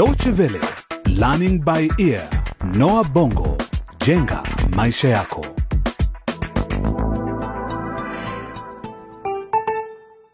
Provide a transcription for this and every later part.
Deutsche Welle, Learning by Ear, Noah Bongo, jenga maisha yako.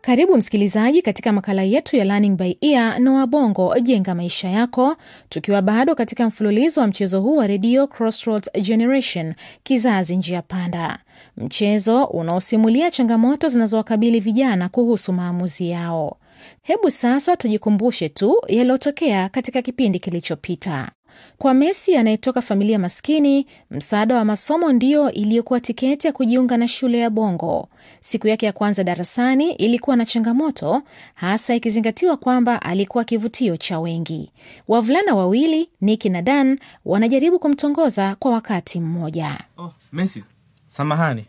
Karibu msikilizaji katika makala yetu ya Learning by Ear Noah Bongo jenga maisha yako, tukiwa bado katika mfululizo wa mchezo huu wa redio Crossroads Generation, kizazi njia panda, mchezo unaosimulia changamoto zinazowakabili vijana kuhusu maamuzi yao. Hebu sasa tujikumbushe tu yaliyotokea katika kipindi kilichopita. Kwa Messi anayetoka familia maskini, msaada wa masomo ndiyo iliyokuwa tiketi ya kujiunga na shule ya Bongo. Siku yake ya kwanza darasani ilikuwa na changamoto, hasa ikizingatiwa kwamba alikuwa kivutio cha wengi. Wavulana wawili Niki na Dan wanajaribu kumtongoza kwa wakati mmoja. Oh, Messi, samahani,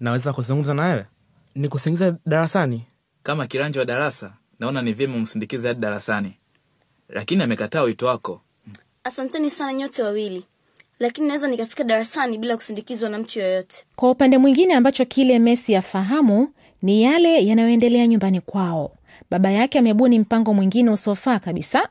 naweza kuzungumza na wewe? Ni kusingiza darasani? Kama kiranja wa darasa, naona ni vyema umsindikize hadi darasani, lakini amekataa wito wako. Asanteni sana nyote wawili, lakini naweza nikafika darasani bila kusindikizwa na mtu yoyote. Kwa upande mwingine, ambacho kile Messi afahamu ni yale yanayoendelea nyumbani kwao. Baba yake amebuni mpango mwingine usiofaa kabisa.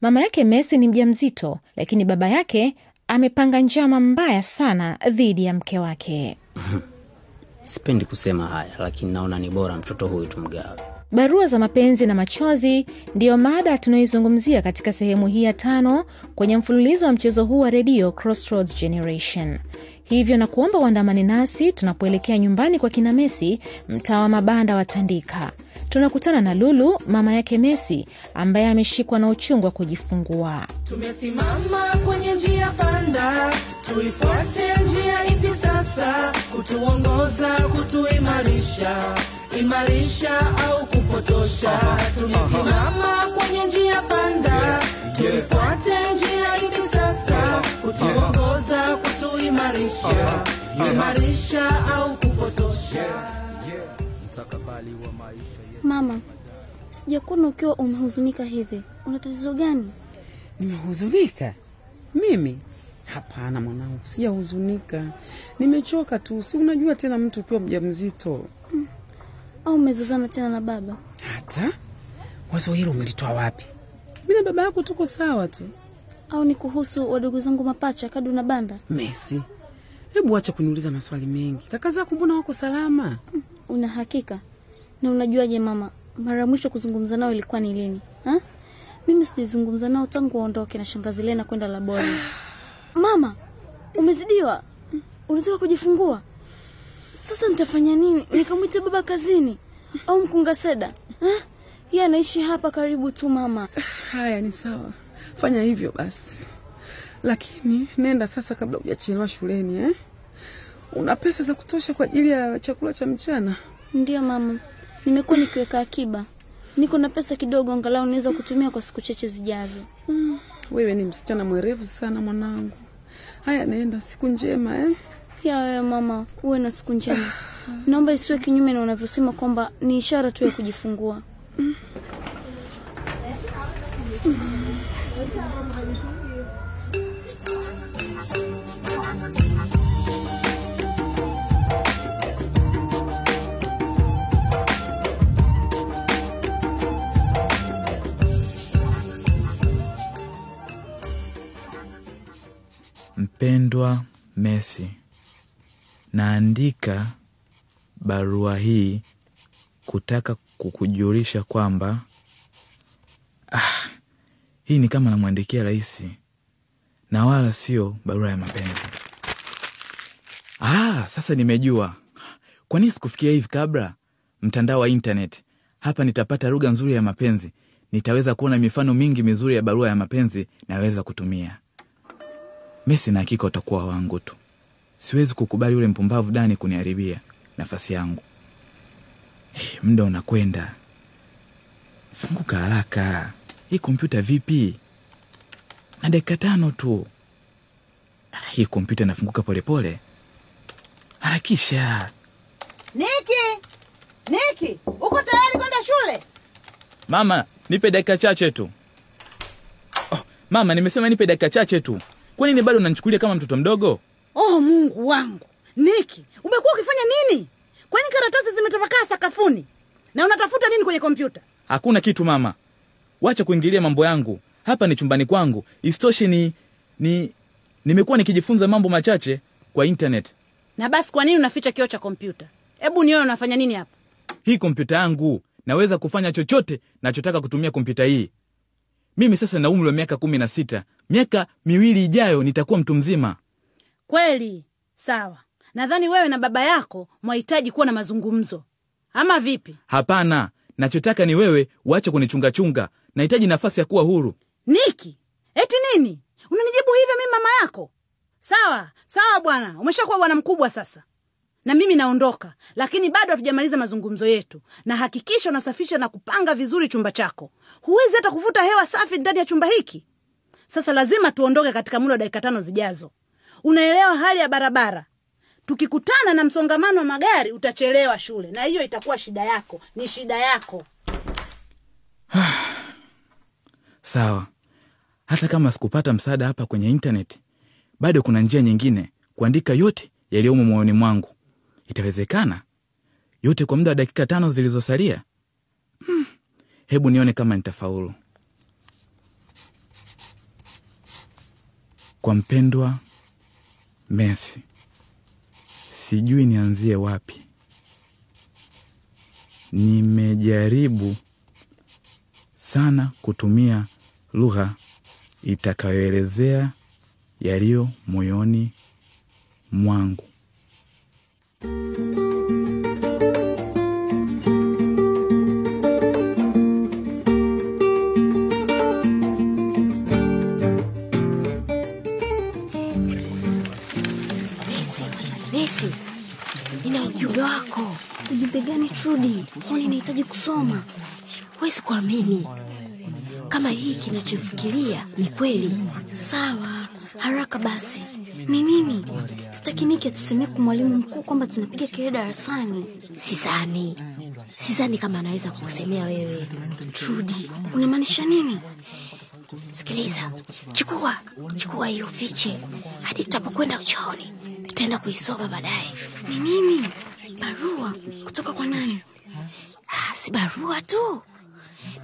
Mama yake Messi ni mjamzito, lakini baba yake amepanga njama mbaya sana dhidi ya mke wake. Sipendi kusema haya, lakini naona ni bora mtoto huyu tumgawe. Barua za mapenzi na machozi ndiyo mada tunayoizungumzia katika sehemu hii ya tano kwenye mfululizo wa mchezo huu wa redio Crossroads Generation. Hivyo na kuomba uandamani nasi tunapoelekea nyumbani kwa kina Messi, mtaa wa mabanda wa Tandika. Tunakutana na Lulu, mama yake Messi, ambaye ameshikwa na uchungu wa kujifungua. Tumesimama kwenye njia panda, tuifuate njia ipi sasa? Kutuongoza, kutuimarisha, imarisha au kupotosha? Tumesimama kwenye njia panda, tuifuate njia ipi sasa? Kutuongoza, kutuimarisha, imarisha au kupotosha? Mama, sijakuona ukiwa umehuzunika hivi. Una tatizo gani? Nimehuzunika mimi? Hapana mwanangu, sijahuzunika, nimechoka tu. Si unajua tena mtu ukiwa mjamzito. Au umezozana tena na baba? Hata wazo hilo umelitoa wapi? Mi na baba yako tuko sawa tu. Au ni kuhusu wadogo zangu mapacha Kadu na Banda? Mesi, hebu acha kuniuliza maswali mengi. Kaka zako mbona wako salama? Una hakika? Na unajuaje mama, mara ya mwisho kuzungumza nao ilikuwa ni lini ha? Mimi sijazungumza nao tangu waondoke na shangazi Lena kwenda labori. Mama, umezidiwa, unataka kujifungua sasa. Nitafanya nini? Nikamwita baba kazini au mkunga Seda? Yeye anaishi hapa karibu tu mama. Haya, ni sawa, fanya hivyo basi, lakini nenda sasa kabla hujachelewa shuleni eh? Una pesa za kutosha kwa ajili ya chakula cha mchana? Ndiyo mama, nimekuwa nikiweka akiba, niko na pesa kidogo, angalau naweza kutumia kwa siku chache zijazo. Mm, wewe ni msichana mwerevu sana mwanangu. Haya, naenda, siku njema eh? Pia wewe mama, uwe na siku njema. Naomba isiwe kinyume na unavyosema kwamba ni ishara tu ya kujifungua. Mpendwa Messi, naandika barua hii kutaka kukujulisha kwamba ah, hii ni kama namwandikia rais na wala sio barua ya mapenzi. Ah, sasa nimejua kwa nini sikufikiria hivi kabla. Mtandao wa intaneti hapa, nitapata lugha nzuri ya mapenzi, nitaweza kuona mifano mingi mizuri ya barua ya mapenzi naweza kutumia. mesi na hakika utakuwa wangu tu. Siwezi kukubali yule mpumbavu Dani kuniharibia nafasi yangu. Hey, muda unakwenda, funguka haraka. Hii kompyuta vipi? Na dakika tano tu. Ah, Hii kompyuta inafunguka polepole. Harakisha Niki, Niki, uko tayari kwenda shule? mama, nipe dakika chache tu. Oh, mama, nimesema nipe dakika chache tu. Kwani ni bado unanichukulia kama mtoto mdogo? Oh, Mungu wangu, Niki, umekuwa ukifanya nini? Kwani karatasi zimetapakaa sakafuni na unatafuta nini kwenye kompyuta? Hakuna kitu mama, wacha kuingilia mambo yangu. hapa ni chumbani kwangu isitoshe ni ni nimekuwa nikijifunza mambo machache kwa internet Na basi kwa nini unaficha kioo cha kompyuta? Hebu nione unafanya nini hapa. hii kompyuta yangu naweza kufanya chochote nachotaka kutumia kompyuta hii mimi sasa na umri wa miaka kumi na sita miaka miwili ijayo nitakuwa mtu mzima Kweli? Sawa. Nadhani wewe na baba yako mwahitaji kuwa na mazungumzo, ama vipi? hapana nachotaka ni wewe uache kunichungachunga nahitaji nafasi ya kuwa huru Niki, eti nini unanijibu hivyo? Mimi mama yako? Sawa sawa bwana, umeshakuwa bwana mkubwa sasa, na mimi naondoka, lakini bado hatujamaliza mazungumzo yetu. Na hakikisha unasafisha na kupanga vizuri chumba chako. Huwezi hata kuvuta hewa safi ndani ya chumba hiki. Sasa lazima tuondoke katika muda wa dakika tano zijazo. Unaelewa hali ya barabara? Tukikutana na msongamano wa magari utachelewa shule, na hiyo itakuwa shida yako, ni shida yako. sawa hata kama sikupata msaada hapa kwenye intaneti bado kuna njia nyingine kuandika yote yaliyomo moyoni mwangu itawezekana yote kwa muda wa dakika tano zilizosalia hmm. hebu nione kama nitafaulu kwa mpendwa Messi, sijui nianzie wapi. Nimejaribu sana kutumia lugha itakayoelezea yaliyo moyoni mwangu. Trudi? Kwani nahitaji kusoma? Huwezi kuamini kama hii kinachofikiria ni kweli. Sawa, haraka basi. Ni nini? Sitaki Niki atusemee kwa mwalimu mkuu kwamba tunapiga kelele darasani. Sidhani, sidhani kama anaweza kukusemea wewe. Trudi, unamaanisha nini? Sikiliza, chukua chukua hiyo fiche hadi tutapokwenda uchooni, tutaenda kuisoma baadaye. Ni nini? Barua kutoka kwa nani? Ah, si barua tu,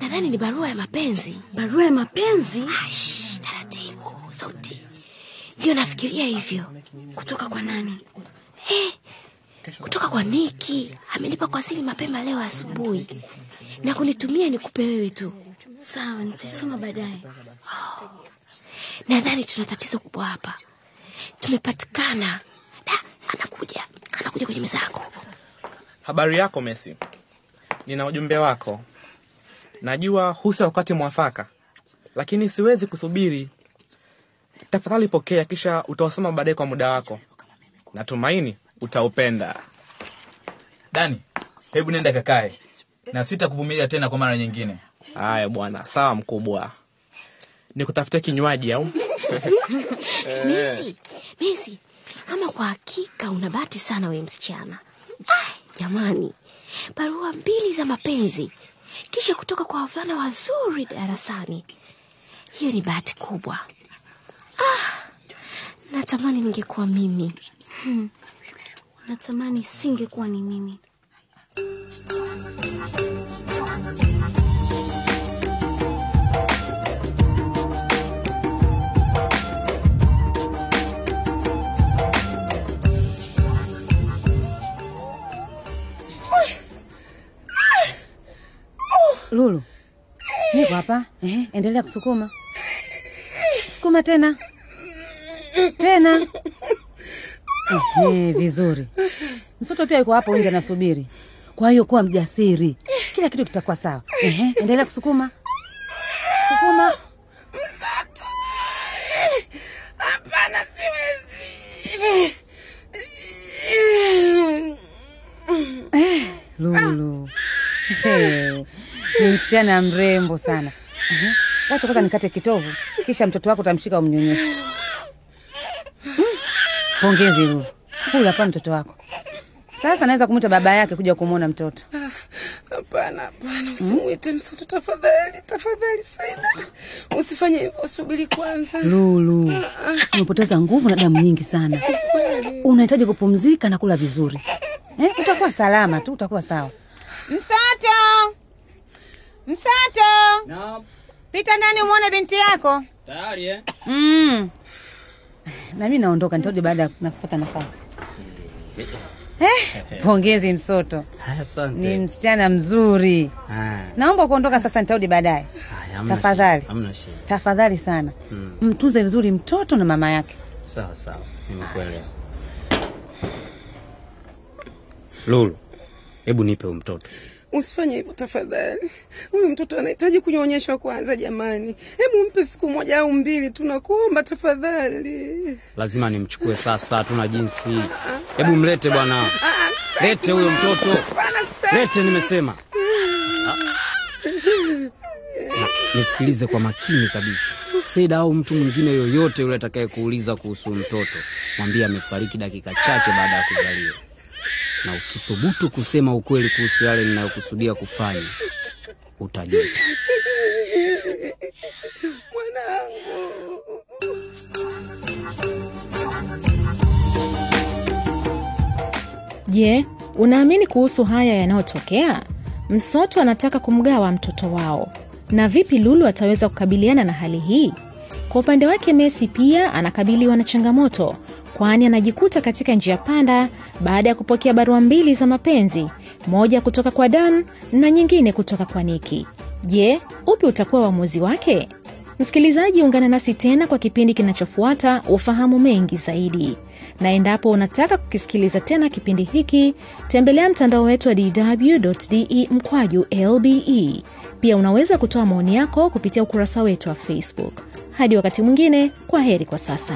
nadhani ni barua ya mapenzi. Barua ya mapenzi? Aish, taratibu, sauti. Ndio nafikiria hivyo. Kutoka kwa nani? Hey, kutoka kwa Niki. Amenipa kwa siri mapema leo asubuhi na kunitumia nikupe wewe tu. Sawa, nitasoma baadaye. Nadhani tuna tatizo kubwa hapa. Tumepatikana. Da, anakuja, anakuja kwenye meza yako. Habari yako Messi, nina ujumbe wako. Najua husa wakati mwafaka, lakini siwezi kusubiri. Tafadhali pokea, kisha utausoma baadaye kwa muda wako. Natumaini utaupenda. Dani, hebu nenda kakae, na sitakuvumilia tena kwa mara nyingine. Haya bwana, sawa mkubwa. Nikutafutia kinywaji au? Mesi, Mesi, ama kwa hakika una bahati sana we msichana. Ai, jamani, barua mbili za mapenzi kisha kutoka kwa wavulana wazuri darasani. Hiyo ni bahati kubwa. Ah, natamani ningekuwa mimi. Hmm. Natamani singekuwa ni mimi. Lulu, niko hapa. Ehe, endelea kusukuma, sukuma tena tena. Ehe, vizuri. Msoto pia yuko hapo nje anasubiri, kwa hiyo kuwa mjasiri, kila kitu kitakuwa sawa. Ehe, endelea kusukuma, sukuma. Msichana mrembo sana. Wacha kwanza nikate kitovu, kisha mtoto wako utamshika umnyonyeshe. Mm, Pongezi Lulu, huyu hapa mtoto wako. Sasa naweza kumwita baba yake kuja kumwona mtoto. Ah, Hapana, hapana, usimwite mtoto tafadhali, tafadhali sana. Usifanye hivyo, subiri kwanza. Lulu, Ah, ah. umepoteza nguvu na damu nyingi sana. Unahitaji kupumzika na kula vizuri. Eh, utakuwa salama tu, utakuwa sawa. Msato, Naam. Pita ndani umwone binti yako. Tayari eh? Mm. Na mimi naondoka, nitarudi baada ya kupata nafasi. Eh, pongezi msoto, ni msichana mzuri. Ha. Naomba kuondoka sasa, nitarudi baadaye. Tafadhali. Hamna shida. Tafadhali sana, Hmm. mtunze vizuri mtoto na mama yake. Sawa sawa, nimekuelewa. Lulu, hebu nipe huyu mtoto. Usifanye hivyo tafadhali. Huyu mtoto anahitaji kunyonyeshwa kwanza jamani. Hebu mpe siku moja au mbili, tunakuomba tafadhali. Lazima nimchukue sasa, hatuna jinsi. Hebu mlete bwana, lete huyo mtoto, lete nimesema. Nisikilize kwa makini kabisa. Seda au mtu mwingine yoyote yule atakaye kuuliza kuhusu mtoto, mwambie amefariki dakika chache baada ya kuzaliwa, na ukithubutu kusema ukweli kuhusu yale ninayokusudia kufanya, utajuta. Mwanangu. Je, unaamini kuhusu haya yanayotokea? Msoto anataka kumgawa mtoto wao, na vipi Lulu ataweza kukabiliana na hali hii? Kwa upande wake, Messi pia anakabiliwa na changamoto, kwani anajikuta katika njia panda baada ya kupokea barua mbili za mapenzi, moja kutoka kwa Dan na nyingine kutoka kwa Niki. Je, upi utakuwa uamuzi wake? Msikilizaji, ungana nasi tena kwa kipindi kinachofuata ufahamu mengi zaidi. Na endapo unataka kukisikiliza tena kipindi hiki, tembelea mtandao wetu wa dw.de mkwaju lbe. Pia unaweza kutoa maoni yako kupitia ukurasa wetu wa Facebook. Hadi wakati mwingine, kwa heri kwa sasa.